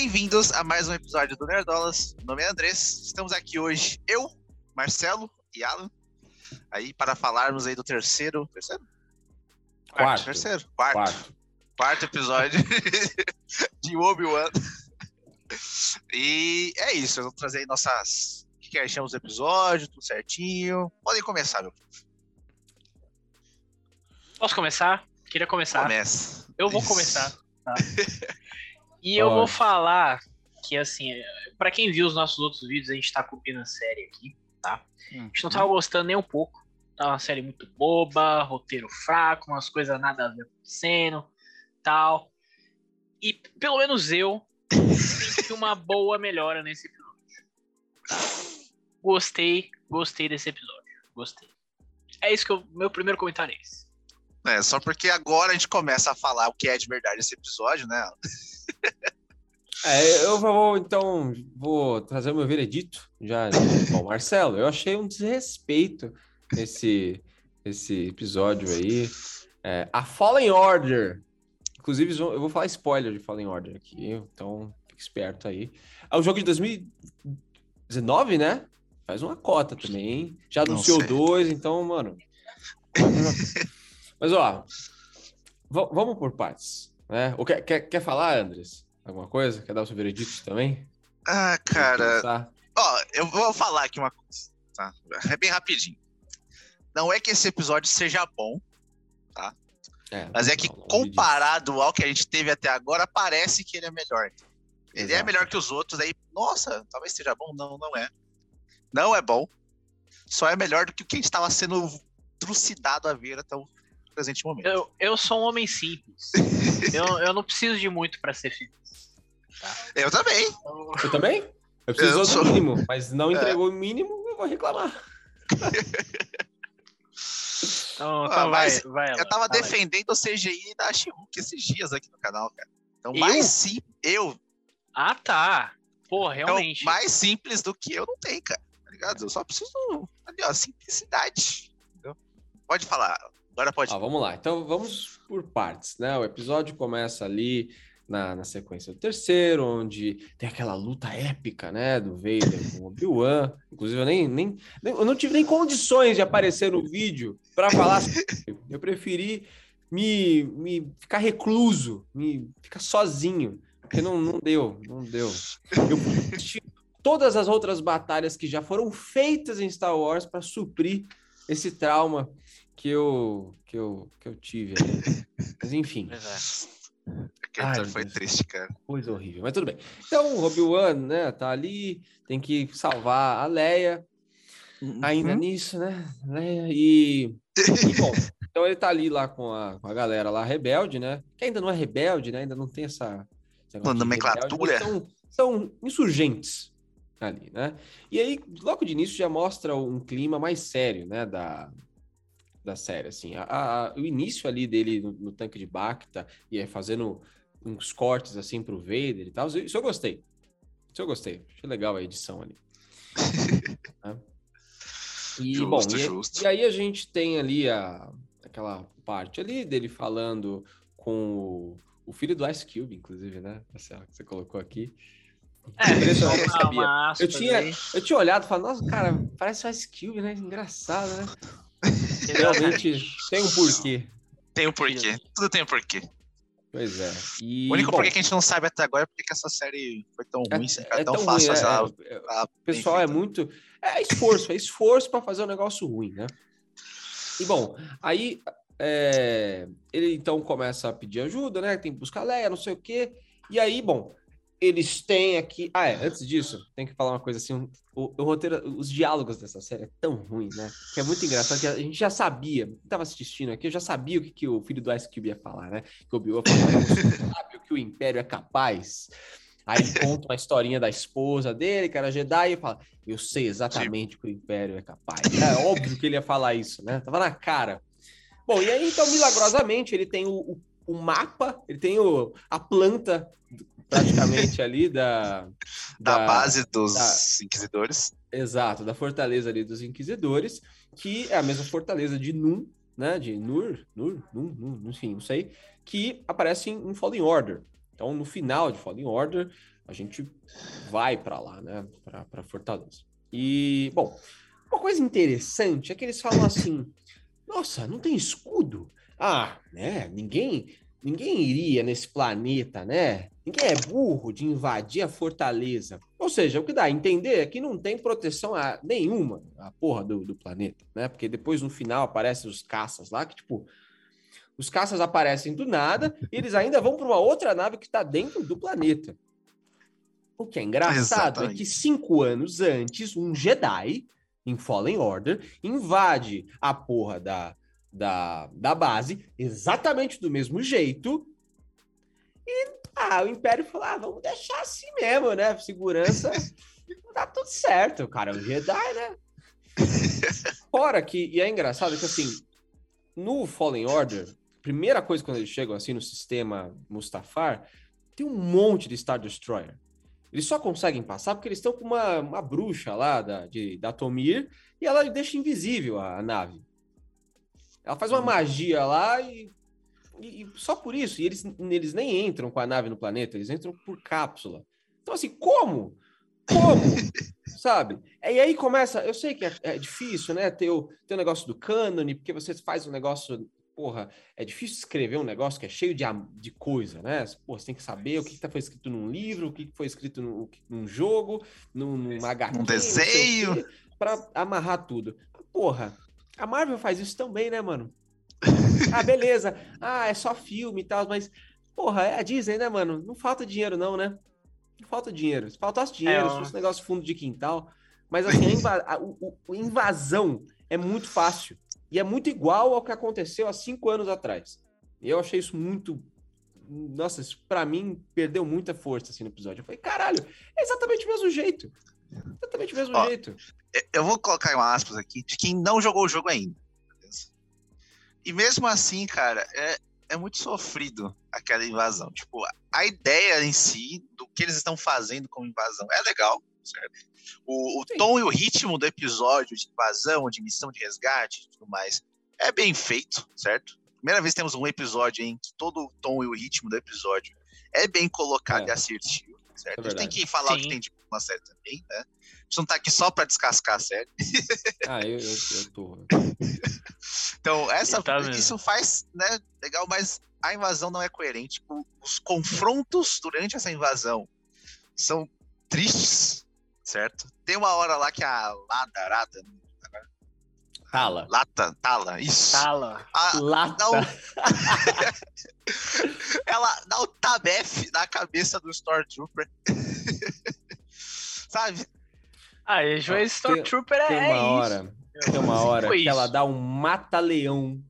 Bem-vindos a mais um episódio do Nerdolas. Meu nome é Andrés. Estamos aqui hoje, eu, Marcelo e Alan, aí para falarmos aí do terceiro. Terceiro? Quarto. Terceiro. Quarto. Quarto. Quarto episódio de Obi-Wan. E é isso, eu vou trazer aí nossas. O que, que achamos do episódio, tudo certinho. Podem começar, meu. Posso começar? Queria começar. Começa. Eu vou Isso. começar. tá? E eu vou falar que, assim, pra quem viu os nossos outros vídeos, a gente tá cobrindo a série aqui, tá? A gente não tava gostando nem um pouco. Tá uma série muito boba, roteiro fraco, umas coisas nada a ver acontecendo, tal. E pelo menos eu senti uma boa melhora nesse episódio. tá? Gostei, gostei desse episódio. Gostei. É isso que eu. Meu primeiro comentário é esse. É, só porque agora a gente começa a falar o que é de verdade esse episódio, né? É, eu vou, então, vou trazer o meu veredito já. Bom, Marcelo, eu achei um desrespeito esse, esse episódio aí. É, a Fallen Order. Inclusive, eu vou falar spoiler de Fallen Order aqui, então fique esperto aí. É um jogo de 2019, né? Faz uma cota também, hein? Já anunciou dois, então, mano. Mas, ó, va- vamos por partes, né? Ou quer, quer, quer falar, Andres? Alguma coisa? Quer dar o seu veredito também? Ah, cara. Ó, eu vou falar aqui uma coisa, tá? É bem rapidinho. Não é que esse episódio seja bom, É, mas é que não, longe comparado ao que a gente teve até agora, parece que ele é melhor. Ele é Exato. melhor que os outros, aí, nossa, talvez seja bom. Não, não é. Não é bom. Só é melhor do que o que estava sendo trucidado a ver até o presente momento. Eu, eu sou um homem simples. eu, eu não preciso de muito pra ser feliz. Eu também. Então. Eu também? Eu preciso Eu do sou- mínimo, mas não entregou o mínimo, eu vou reclamar. então, Ah, então vai, vai. Eu tava defendendo o CGI da she esses dias aqui no canal, cara. Então, Eu? mais sim, eu. Ah, tá. Pô, Então, realmente. mais simples do que eu não tenho, cara. Tá ligado? Eu só preciso ali, ó, simplicidade. entendeu? Pode falar. Agora pode. Ah, vamos lá. Então vamos por partes, né? O episódio começa ali na, na sequência do terceiro, onde tem aquela luta épica, né? Do Vader com o Obi-Wan. Inclusive, eu nem, nem, eu não tive nem condições de aparecer no vídeo para falar. Eu preferi me, me ficar recluso, me ficar sozinho, porque não, não deu, não deu. Eu assisti todas as outras batalhas que já foram feitas em Star Wars para suprir esse trauma que eu, que eu, que eu tive. aí. Mas enfim, é. Aquele Ai, foi Deus. triste, cara. coisa horrível, mas tudo bem. Então, o Obi-Wan, né, tá ali, tem que salvar a Leia, ainda Uhum. nisso, né, Leia, e, e, bom, então ele tá ali lá com a, com a galera lá, rebelde, né, que ainda não é rebelde, né, ainda não tem essa... de Nomenclatura. rebelde, São, são insurgentes ali, né, e aí, logo de início, já mostra um clima mais sério, né, da, da série, assim, a, a- o início ali dele no, no tanque de Bacta, e aí fazendo uns cortes assim pro Vader e tal. Isso eu gostei. Isso eu gostei. Achei legal a edição ali. Né? E, Justo, bom, e, justo. e aí a gente tem ali a, aquela parte ali dele falando com o, o filho do Ice Cube, inclusive, né? Marcelo, que você colocou aqui. É, eu uma, sabia. Eu tinha, eu tinha olhado e falado, nossa, cara, parece o Ice Cube, né? Engraçado, né? Realmente tem um porquê. Tem um porquê. Tudo tem um porquê. Pois é. E, o único bom, porquê que a gente não sabe até agora é porque que essa série foi tão é- ruim, assim, é tão, tão fácil ruim, é- é- pra- O pessoal é muito. É esforço, é esforço para fazer um negócio ruim, né? E bom, aí é, ele então começa a pedir ajuda, né? Tem que buscar Leia, não sei o quê. E aí, bom, eles têm aqui. Ah, é, antes disso, tem que falar uma coisa assim: o, o roteiro, os diálogos dessa série é tão ruim, né? Que é muito engraçado, que a gente já sabia, tava assistindo aqui, eu já sabia o que, que o filho do Ice Cube ia falar, né? Que o Obi-Wan sabe o que o Império é capaz? Aí conta uma historinha da esposa dele, era Jedi, e fala: Eu sei exatamente o que o Império é capaz. É óbvio que ele ia falar isso, né? Tava na cara. Bom, e aí, então, milagrosamente, ele tem o, o, o mapa, ele tem o, a planta, praticamente, ali da. Da, base dos da- inquisidores. Exato, da fortaleza ali dos Inquisidores, que é a mesma fortaleza de Nun, né? De Nur, Nur, Nun, Nun, enfim, não sei, que aparece em, em Fallen Order. Então, no final de Fallen Order, a gente vai para lá, né? Para Fortaleza. E, bom, uma coisa interessante é que eles falam assim: nossa, não tem escudo? Ah, né? Ninguém, ninguém iria nesse planeta, né? Ninguém é burro de invadir a fortaleza. Ou seja, o que dá a entender é que não tem proteção a, nenhuma a porra do, do planeta, né? Porque depois no final aparecem os caças lá, que tipo, os caças aparecem do nada e eles ainda vão para uma outra nave que está dentro do planeta. O que é engraçado Exatamente. é que cinco anos antes, um Jedi em Fallen Order invade a porra da, da, da base exatamente do mesmo jeito. E ah, o Império falou: ah, vamos deixar assim mesmo, né? Segurança tá tudo certo, cara. O Jedi, né? Fora que, e é engraçado que assim, no Fallen Order, primeira coisa quando eles chegam assim no sistema Mustafar, tem um monte de Star Destroyer. Eles só conseguem passar porque eles estão com uma, uma bruxa lá da, de, da Tomir e ela deixa invisível a, a nave. Ela faz uma magia lá e, e, e, só por isso. E eles, eles nem entram com a nave no planeta, eles entram por cápsula. Então, assim, como? Como? Sabe? E aí começa. Eu sei que é, é difícil, né? Ter o, ter o negócio do cânone, porque você faz um negócio porra, é difícil escrever um negócio que é cheio de, de coisa, né? Porra, você tem que saber o que, que foi escrito num livro, o que foi escrito num, num jogo, num, num HQ, um desenho, para amarrar tudo. Porra, a Marvel faz isso também, né, mano? ah, beleza. Ah, é só filme e tal, mas porra, é a Disney, né, mano? Não falta dinheiro não, né? Não falta dinheiro. Se faltasse dinheiro, é, se fosse um negócio fundo de quintal, mas assim, a, inva a, a invasão é muito fácil. E é muito igual ao que aconteceu há cinco anos atrás. E eu achei isso muito. Nossa, isso pra mim perdeu muita força assim, no episódio. Eu falei, caralho, é exatamente o mesmo jeito. Exatamente o mesmo Ó, jeito. Eu vou colocar um aspas aqui de quem não jogou o jogo ainda. E mesmo assim, cara, é, é muito sofrido aquela invasão. Tipo, a ideia em si do que eles estão fazendo como invasão é legal, certo? O, o tom e o ritmo do episódio de invasão, de missão de resgate e tudo mais é bem feito, certo? Primeira vez temos um episódio em que todo o tom e o ritmo do episódio é bem colocado é. e assertivo, certo? É a gente tem que falar Sim. o que tem de uma série também, né? A gente não tá aqui só pra descascar a série. Ah, eu, eu, eu tô. então, essa, tá isso faz, né, legal, mas a invasão não é coerente. Os confrontos durante essa invasão são tristes, certo? Tem uma hora lá que a Lada, Arada, Tala. Lata, Tala, isso. Tala. A, Lata. Dá um... Ela dá o tabef na cabeça do Stormtrooper. Sabe? Ah, e o Stormtrooper tem, é tem uma hora, Tem uma hora que ela dá um mata-leão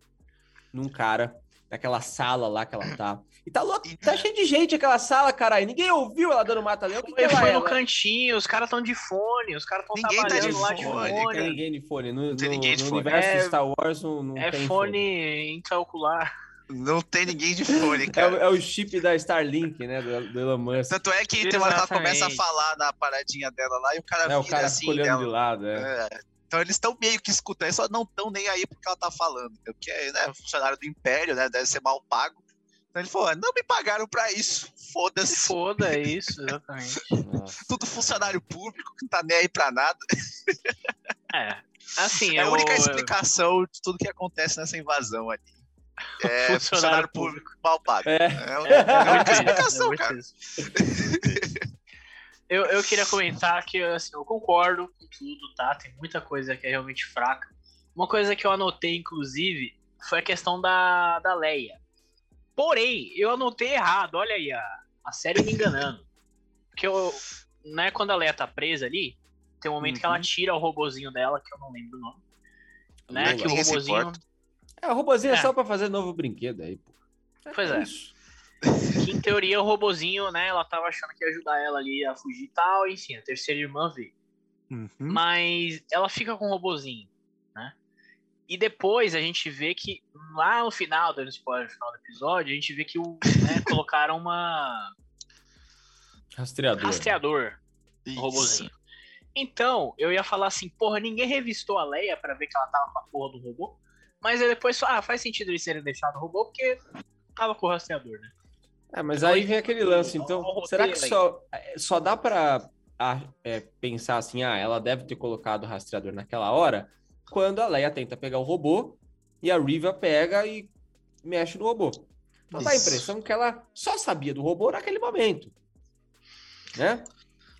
num cara, naquela sala lá que ela tá. E tá, lot... tá cheio de gente aquela sala, caralho. Ninguém ouviu ela dando mata-leão. Que que foi no cantinho, os caras estão de fone, os caras estão trabalhando tá de lá de fone. Não tem ninguém de fone. No, no, ninguém de no fone. universo é, Star Wars não, não é tem fone. fone intraocular. Não tem ninguém de fone, é cara. É, é, o chip da Starlink, né? Do, do Elon Musk. Tanto é que tem uma hora que ela começa a falar na paradinha dela lá e o cara é, o cara assim. olhando de lado, é. é. Então eles estão meio que escutando, só não estão nem aí porque ela tá falando. Porque é né, funcionário do Império, né? Deve ser mal pago. Ele falou: não me pagaram pra isso. Foda-se. Foda isso, exatamente. Tudo funcionário público que não tá nem aí pra nada. É. Assim, é a única explicação de tudo que acontece nessa invasão ali. É funcionário, público. público mal pago. É, é, é, é a única explicação, cara. Eu, eu queria comentar que assim, eu concordo com tudo, tá? Tem muita coisa que é realmente fraca. Uma coisa que eu anotei, inclusive, foi a questão da, da Leia. Porém, eu anotei errado, olha aí, a, a série me enganando. Porque eu, né, quando a Leia tá presa ali, tem um momento uhum. que ela uhum. tira o robozinho dela, que eu não lembro o nome. Né, que o robozinho. É, o robozinho é, é só pra fazer novo brinquedo aí, pô. Pois é. Isso. Que em teoria o robozinho, né, ela tava achando que ia ajudar ela ali a fugir e tal, enfim, a terceira irmã veio. Uhum. Mas ela fica com o robozinho. E depois a gente vê que lá no final, dando spoiler no final do episódio, a gente vê que o, né, colocaram uma. Rastreador. Rastreador no robozinho. Então, eu ia falar assim, porra, ninguém revistou a Leia para ver que ela tava com a porra do robô. Mas aí depois, ah, faz sentido eles serem deixados o robô porque tava com o rastreador, né? É, mas aí vem aquele lance, então, será que só, só dá pra é, pensar assim, ah, ela deve ter colocado o rastreador naquela hora, quando a Leia tenta pegar o robô e a Riva pega e mexe no robô. Então dá a impressão que ela só sabia do robô naquele momento. Né?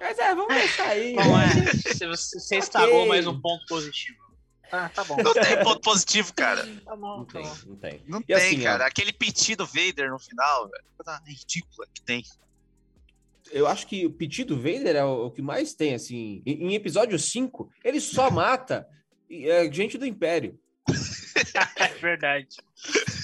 Mas é, vamos deixar aí. Bom, é, você, você estragou mais um ponto positivo. Ah, tá bom. Não tem ponto positivo, cara. Tá bom, Não tá tem, bom. não tem. Não E tem, assim, cara. ó. Aquele pedido Vader no final, velho. coisa ridícula que tem. Eu acho que o pedido Vader é o, o que mais tem, assim. Em, em episódio 5, ele só mata é, gente do Império. É verdade.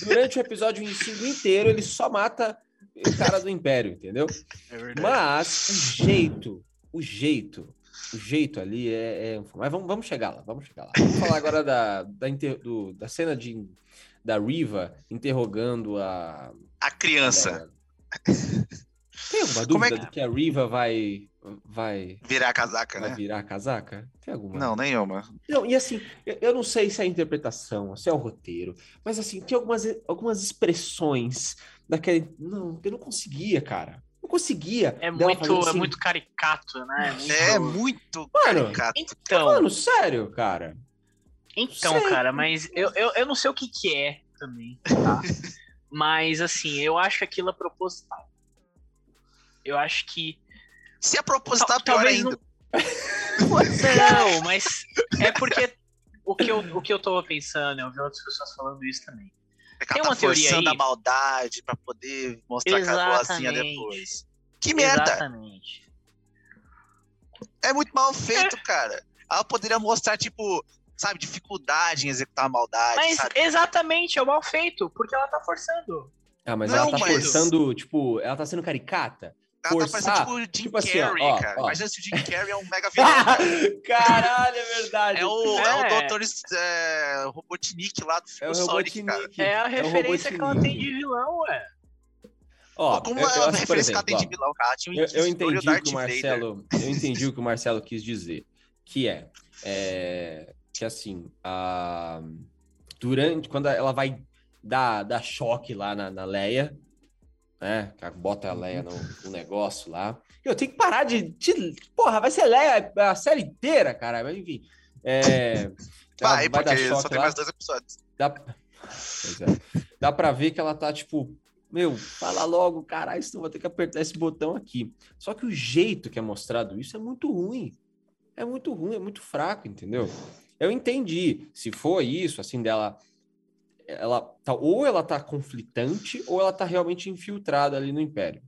Durante o episódio 5 inteiro, ele só mata o cara do Império, entendeu? É verdade. Mas o jeito, o jeito, o jeito ali é. é- Mas vamos, vamos chegar lá, vamos chegar lá. Vamos falar agora da, da, inter- do- da cena de, da Riva interrogando a. A criança Tem alguma Como é dúvida que- do que a Riva vai, vai, virar a casaca, vai né? virar a casaca? Tem alguma? Não, nenhuma. Não, e assim, eu- não sei se é a interpretação, se é o roteiro, mas assim, tem algumas, algumas expressões daquele. Não, eu não conseguia, cara. Não conseguia. É muito, é assim. muito caricato, né? muito- É muito Mano, caricato. Então, Mano, sério, cara. então, sei. cara, mas eu, eu, eu não sei o que que é também, tá? mas, assim, eu acho aquilo é proposital. Eu acho que... Se é proposital, Tal- pior talvez ainda. Não, mas é porque o que eu, o que eu tô pensando, eu vi outras pessoas falando isso também. É que tem ela uma tá teoria forçando aí. a maldade pra poder mostrar que ela é boazinha Exatamente. depois. Que merda! Exatamente. É muito mal feito, cara. Ela poderia mostrar, tipo, sabe, dificuldade em executar a maldade, Mas sabe? exatamente, é o mal feito, porque ela tá forçando. Ah, mas Não, ela tá mas- forçando, tipo, ela tá sendo caricata. Ela tá parecendo tipo o Jim tipo assim, ó, Carrey, ó, cara. ó. Imagina se o Jim Carrey é um mega vilão. cara. Caralho, é verdade. É o, é. o É. Dr. É, Robotnik lá do É o filme Sonic, cara. É a o referência que ela tem de vilão, ué. Ó, Como eu- é eu a acho, referência que ela exemplo, tem de vilão, cara? Tinha o Eu, eu entendi o que o Vader. Marcelo, eu entendi o que o Marcelo quis dizer, que é, é, que assim, a, durante quando ela vai dar, dar choque lá na, na Leia, né? Bota a Leia no, no negócio lá. Eu tenho que parar de, de- porra, vai ser Leia a série inteira, cara. Mas enfim, é, Vai, dar porque só tem lá. mais dois episódios. Dá, pois é. Dá pra ver que ela tá, tipo, meu, fala logo, caralho, senão vou ter que apertar esse botão aqui. Só que o jeito que é mostrado isso é muito ruim. É muito ruim, é muito fraco, entendeu? Eu entendi. Se for isso, assim, dela. Ela tá, ou ela tá conflitante, ou ela tá realmente infiltrada ali no Império.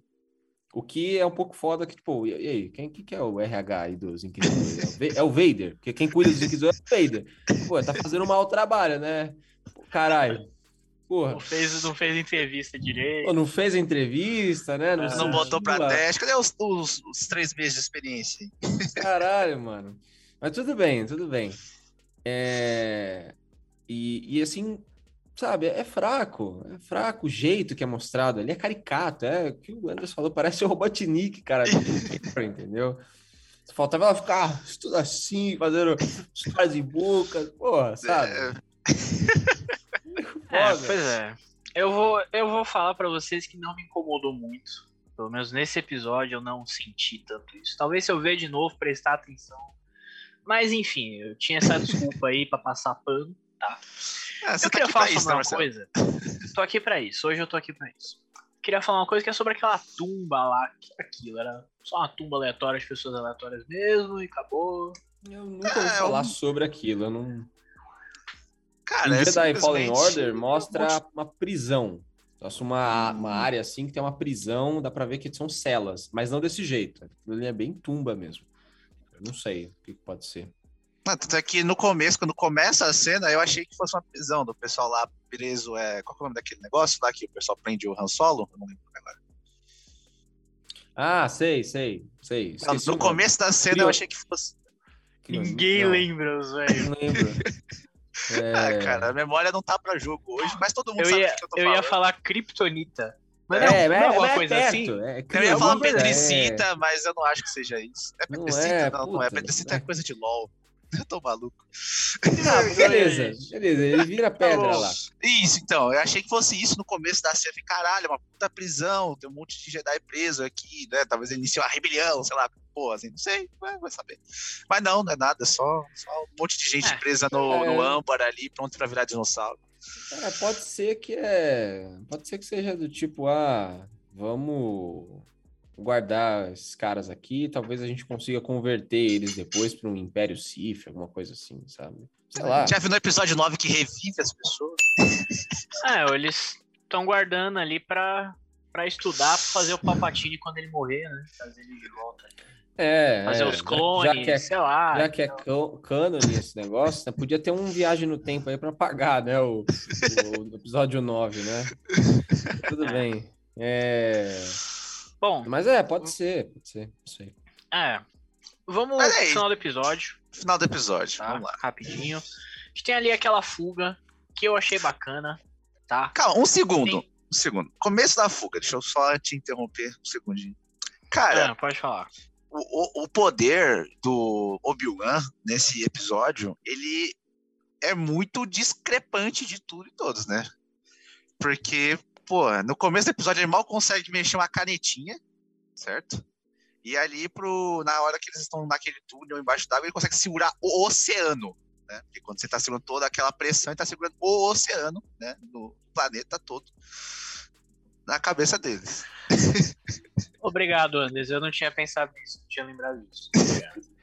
O que é um pouco foda que, tipo, e e aí, quem que, que é o RH aí dos Inquisidores? É É o Vader, porque quem cuida dos Inquisidores é o Vader. Pô, tá fazendo um mau trabalho, né? Caralho. Porra. Não fez, não fez entrevista direito. Pô, não fez entrevista, né? Não Não botou pra teste. Cadê os, os- os três meses de experiência? Caralho, mano. Mas tudo bem, tudo bem. É... E, e assim, sabe, é fraco. É fraco o jeito que é mostrado ali. É caricato. É o que o Anderson falou, parece o Robotnik, cara. entendeu? Faltava ela ficar tudo assim, fazendo os caras em boca. Porra, sabe? É, É, pois é. Eu vou, eu vou falar pra vocês que não me incomodou muito. Pelo menos nesse episódio eu não senti tanto isso. Talvez se eu ver de novo, prestar atenção. Mas enfim, eu tinha essa desculpa aí pra passar pano. É, você eu tá queria falar isso, sobre né, uma Marcelo? coisa. Tô aqui pra isso. Hoje eu tô aqui pra isso. Queria falar uma coisa que é sobre aquela tumba lá. Aquilo era só uma tumba aleatória de pessoas aleatórias mesmo e acabou. Eu nunca ouvi É, falar um- sobre aquilo. Eu não... Cara, em é Jedi Fallen Order mostra um uma prisão. Nossa, uma, uma Hum. área assim que tem uma prisão, dá pra ver que são celas, mas não desse jeito. Aquilo ali é bem tumba mesmo. Eu não sei o que pode ser. Não, tanto é que no começo, quando começa a cena, eu achei que fosse uma prisão do pessoal lá preso. É... Qual que é o nome daquele negócio lá que o pessoal prende o Han Solo? Eu não lembro agora. Ah, sei, sei, sei. Não, no nome. começo da cena eu achei que fosse. Não- Ninguém não, lembra, velho. Não lembro. Ah, É, cara, a memória não tá pra jogo hoje, mas todo mundo Eu sabe ia, o que eu tô eu falando. ia falar Kryptonita. Mas é, não, é, não é alguma é coisa perto, assim? é Eu ia falar é. Pedricita, mas eu não acho que seja isso. É Não Pedricita? é, Não, não, é. Pedricita é é. coisa de LOL. Eu tô maluco. Ah, beleza, beleza. Ele vira pedra Tá lá. Isso, então. Eu achei que fosse isso no começo da série. Caralho, uma puta prisão, tem um monte de Jedi preso aqui, né? Talvez ele iniciou uma rebelião, sei lá. Pô, assim, não sei, vai, vai saber. Mas não, não é nada, só, só um monte de gente É. presa no, É. no âmbar ali, pronto pra virar dinossauro. É, pode ser que é. Pode ser que seja do tipo, ah, vamos guardar esses caras aqui, talvez a gente consiga converter eles depois para um Império Sith, alguma coisa assim, sabe? Sei lá. Já viu no episódio 9 que revive as pessoas? É, eles estão guardando ali pra, pra estudar, pra fazer o Palpatine quando ele morrer, né? Trazer ele de volta. É, Fazer é, os clones, já que é, sei lá. já que é cânone esse negócio, né, podia ter um viagem no tempo aí para pagar, né, o, o episódio 9, né? Tudo bem. É... Bom, Mas é, pode ser, pode ser, não sei. é. Vamos é pro final do episódio, Final do episódio, tá? vamos lá. Rapidinho. A gente tem ali aquela fuga que eu achei bacana, tá? Calma, um segundo. Sim. Um segundo. Começo da fuga, deixa eu só te interromper um segundinho. Cara, Ah, pode falar. o, o- o poder do Obi-Wan nesse episódio, ele é muito discrepante de tudo e todos, né? Porque, pô, no começo do episódio ele mal consegue mexer uma canetinha, certo? E ali, pro, na hora que eles estão naquele túnel embaixo d'água, ele consegue segurar o oceano, né? Porque quando você tá segurando toda aquela pressão, ele tá segurando o oceano, né? Do planeta todo na cabeça deles. Obrigado, Andes. Eu não tinha pensado nisso, não tinha lembrado disso.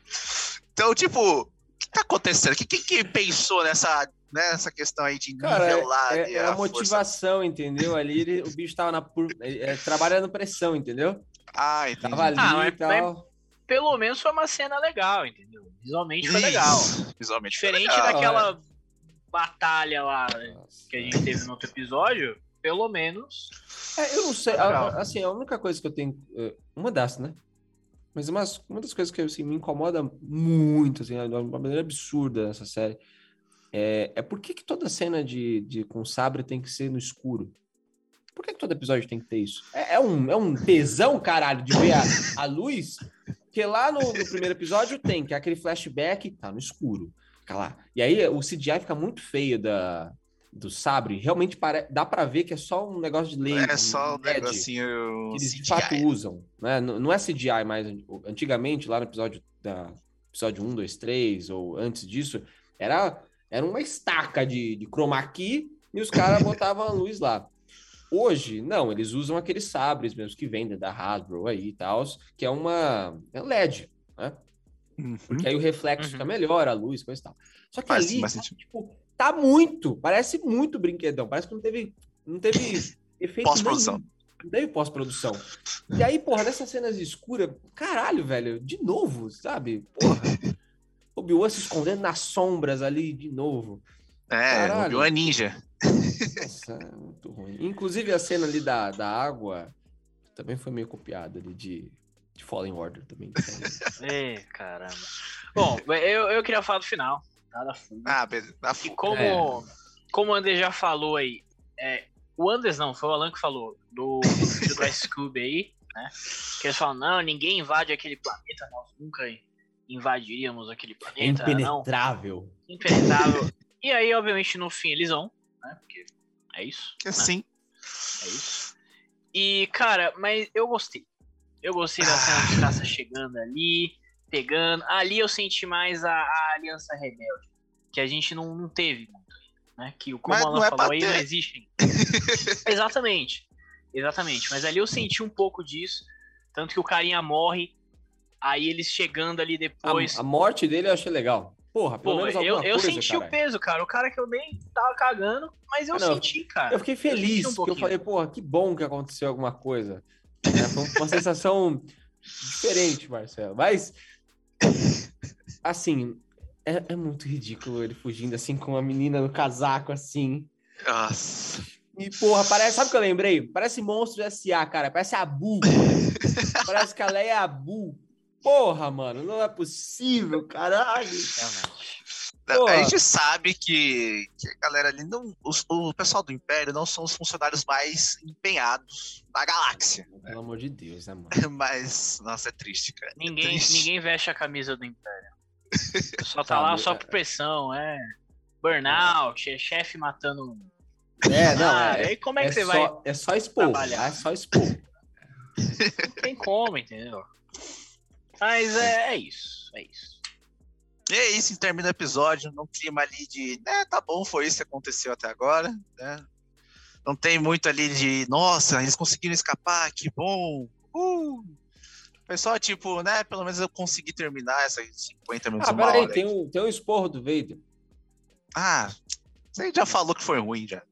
Então, tipo, o que tá acontecendo? Que- Quem que pensou nessa, nessa questão aí de Cara, nivelar é, é a força? motivação, entendeu? Ali ele- o bicho tava na por, é, é, trabalhando pressão, entendeu? Ah, entendi. Tava ali Ah, e mas- tal. Pelo menos foi uma cena legal, entendeu? Visualmente foi Isso, legal. Visualmente foi Diferente legal. daquela batalha lá Nossa. que a gente teve no outro episódio, pelo menos. É, eu não sei, a- a- assim, a única coisa que eu tenho, é, uma das, né? Mas uma das coisas que assim, me incomoda muito, assim, de uma maneira absurda nessa série, é, é por que, que toda cena de, de com sabre tem que ser no escuro? Por que, que todo episódio tem que ter isso? É, é um, é um tesão, caralho, de ver a, a luz? Porque lá no, no primeiro episódio tem, que é aquele flashback, tá no escuro. Fica lá. E aí o CGI fica muito feio da, do sabre. Realmente dá pra ver que é só um negócio de laser. É só um LED negocinho. que eles de CGI. fato usam, né? N- Não é CGI mais. Antigamente, lá no episódio da episódio 1, 2, 3, ou antes disso, era, era uma estaca de, de chroma key e os caras botavam a luz lá. Hoje, não, eles usam aqueles sabres mesmo que vendem da Hasbro aí e tal, que é uma é LED, né? Uhum. Porque aí o reflexo Uhum. fica melhor, a luz, coisa e tal. Só que Faz- ali, faz tá, tipo, tá muito, parece muito brinquedão, parece que não teve, não teve efeito Pós-produção. teve pós-produção. E aí, porra, nessas cenas escuras, caralho, velho, de novo, sabe? Porra. Obi-Wan se escondendo nas sombras ali de novo. É. Obi-Wan Ninja. Nossa, é muito ruim. Inclusive a cena ali da, da água também foi meio copiada ali de, de Fallen Order também. Ê, caramba. Bom, eu, eu queria falar do final, tá? Da fuga. Ah, beleza. Da E fuga. como, É. como o André já falou aí, é, o Anders não, foi o Alan que falou, do, do Ice Cube aí, né? Que eles falam, não, ninguém invade aquele planeta, nós nunca invadiríamos aquele é planeta, não, impenetrável. impenetrável. e aí, obviamente, no fim eles vão, né? Porque é isso. Que né? assim. É isso. E, cara, mas eu gostei. Eu gostei da cena de caça chegando ali, pegando. Ali eu senti mais a, a Aliança Rebelde, que a gente não, não teve muito, né? Que o como Mas Alan é falou aí, não existe. Exatamente. Exatamente. Mas ali eu senti um pouco disso. Tanto que o carinha morre, aí eles chegando ali A, depois. a morte dele eu achei legal. Porra, pelo Pô, menos eu, alguma eu coisa, senti o peso, cara. O cara que eu nem tava cagando, mas eu Ah, não. senti, cara. Eu fiquei feliz, senti um porque eu falei, porra, que bom que aconteceu alguma coisa. né? Foi uma sensação diferente, Marcelo. Mas, assim, é, é muito ridículo ele fugindo assim com uma menina no casaco, assim. Nossa. E, porra, parece, sabe o que eu lembrei? Parece monstro S.A., cara. Parece a Bu. parece que a Leia é a Bu. Porra, mano, não é possível, caralho. A gente sabe que, que a galera ali não. os- o pessoal do Império não são os funcionários mais empenhados da galáxia. Pelo amor de Deus, né, mano? Mas, nossa, é triste, cara. É Ninguém, triste. ninguém veste a camisa do Império. Só tá lá só por pressão, é. Burnout, é chefe matando. É, não, ah, é. Aí como é, é que você só, vai. É só expor. É só expor. Não tem como, entendeu? Mas é, é isso, é isso. E é isso, termina o episódio num clima ali de, né, tá bom, foi isso que aconteceu até agora, né? Não tem muito ali de, nossa, eles conseguiram escapar, que bom. Uh! Foi só tipo, né, pelo menos eu consegui terminar essas 50 minutos. Ah, peraí, tem um, tem um esporro do Vader. Ah, você já falou que foi ruim já. É.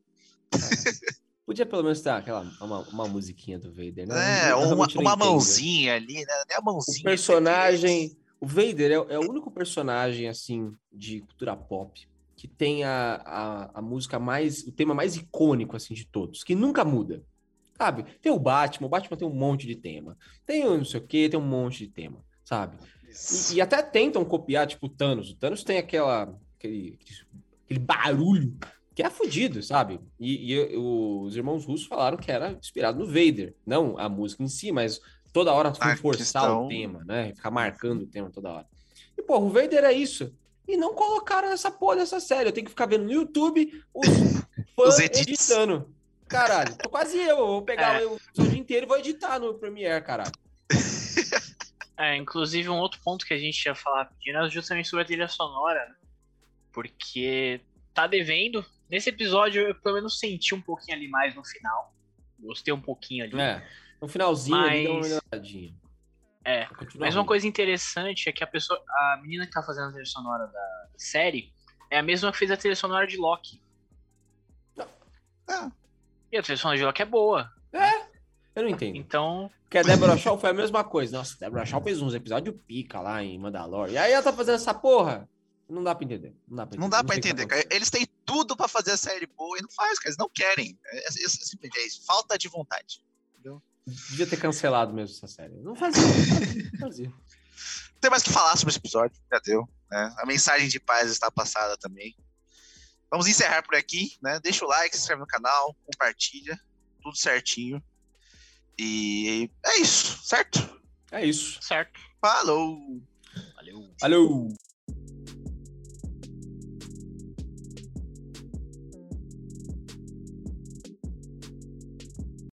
Podia pelo menos ter aquela, uma, uma musiquinha do Vader, né? É, uma, uma mãozinha ali, né? É a mãozinha. O personagem. O Vader é, é, o único personagem, assim, de cultura pop que tem a, a, a música mais. o tema mais icônico, assim, de todos, que nunca muda. Sabe? Tem o Batman, o Batman tem um monte de tema. Tem o não sei o que, tem um monte de tema, sabe? E, e, até tentam copiar, tipo, o Thanos. O Thanos tem aquela. aquele, aquele barulho que é fudido, sabe? E, e, os irmãos russos falaram que era inspirado no Vader, não a música em si, mas toda hora forçar questão... o tema, né? Ficar marcando o tema toda hora. E, pô, o Vader é isso. E não colocaram essa porra dessa série. Eu tenho que ficar vendo no YouTube os fãs os editando. Caralho, tô quase eu. Eu vou pegar é. o dia inteiro e vou editar no Premiere, caralho. É, inclusive um outro ponto que a gente ia falar pedindo justamente sobre a trilha sonora, né? porque tá devendo. Nesse episódio eu pelo menos senti um pouquinho ali mais no final. Gostei um pouquinho ali. É, no finalzinho mas... ali deu uma melhoradinha. É, mas uma coisa interessante é que a pessoa, a menina que tá fazendo a trilha sonora da série é a mesma que fez a trilha sonora de Loki. Ah. E a trilha sonora de Loki é boa. É, eu não entendo. Então. Porque a Deborah Shaw foi a mesma coisa. Nossa, a Deborah Shaw fez uns episódios pica lá em Mandalorian. E aí ela tá fazendo essa porra. Não dá pra entender. Não dá pra entender, não dá pra entender cara. Eles têm tudo pra fazer a série boa e não faz, cara. Eles não querem. É, é, é, é isso. Falta de vontade. Entendeu? Devia ter cancelado mesmo essa série. Não fazia. Não fazia. Tem mais que falar sobre esse episódio, já deu. Né? A mensagem de paz está passada também. Vamos encerrar por aqui, né? Deixa o like, se inscreve no canal, compartilha, tudo certinho. E é isso, certo? É isso. Certo. Falou. Valeu. Valeu.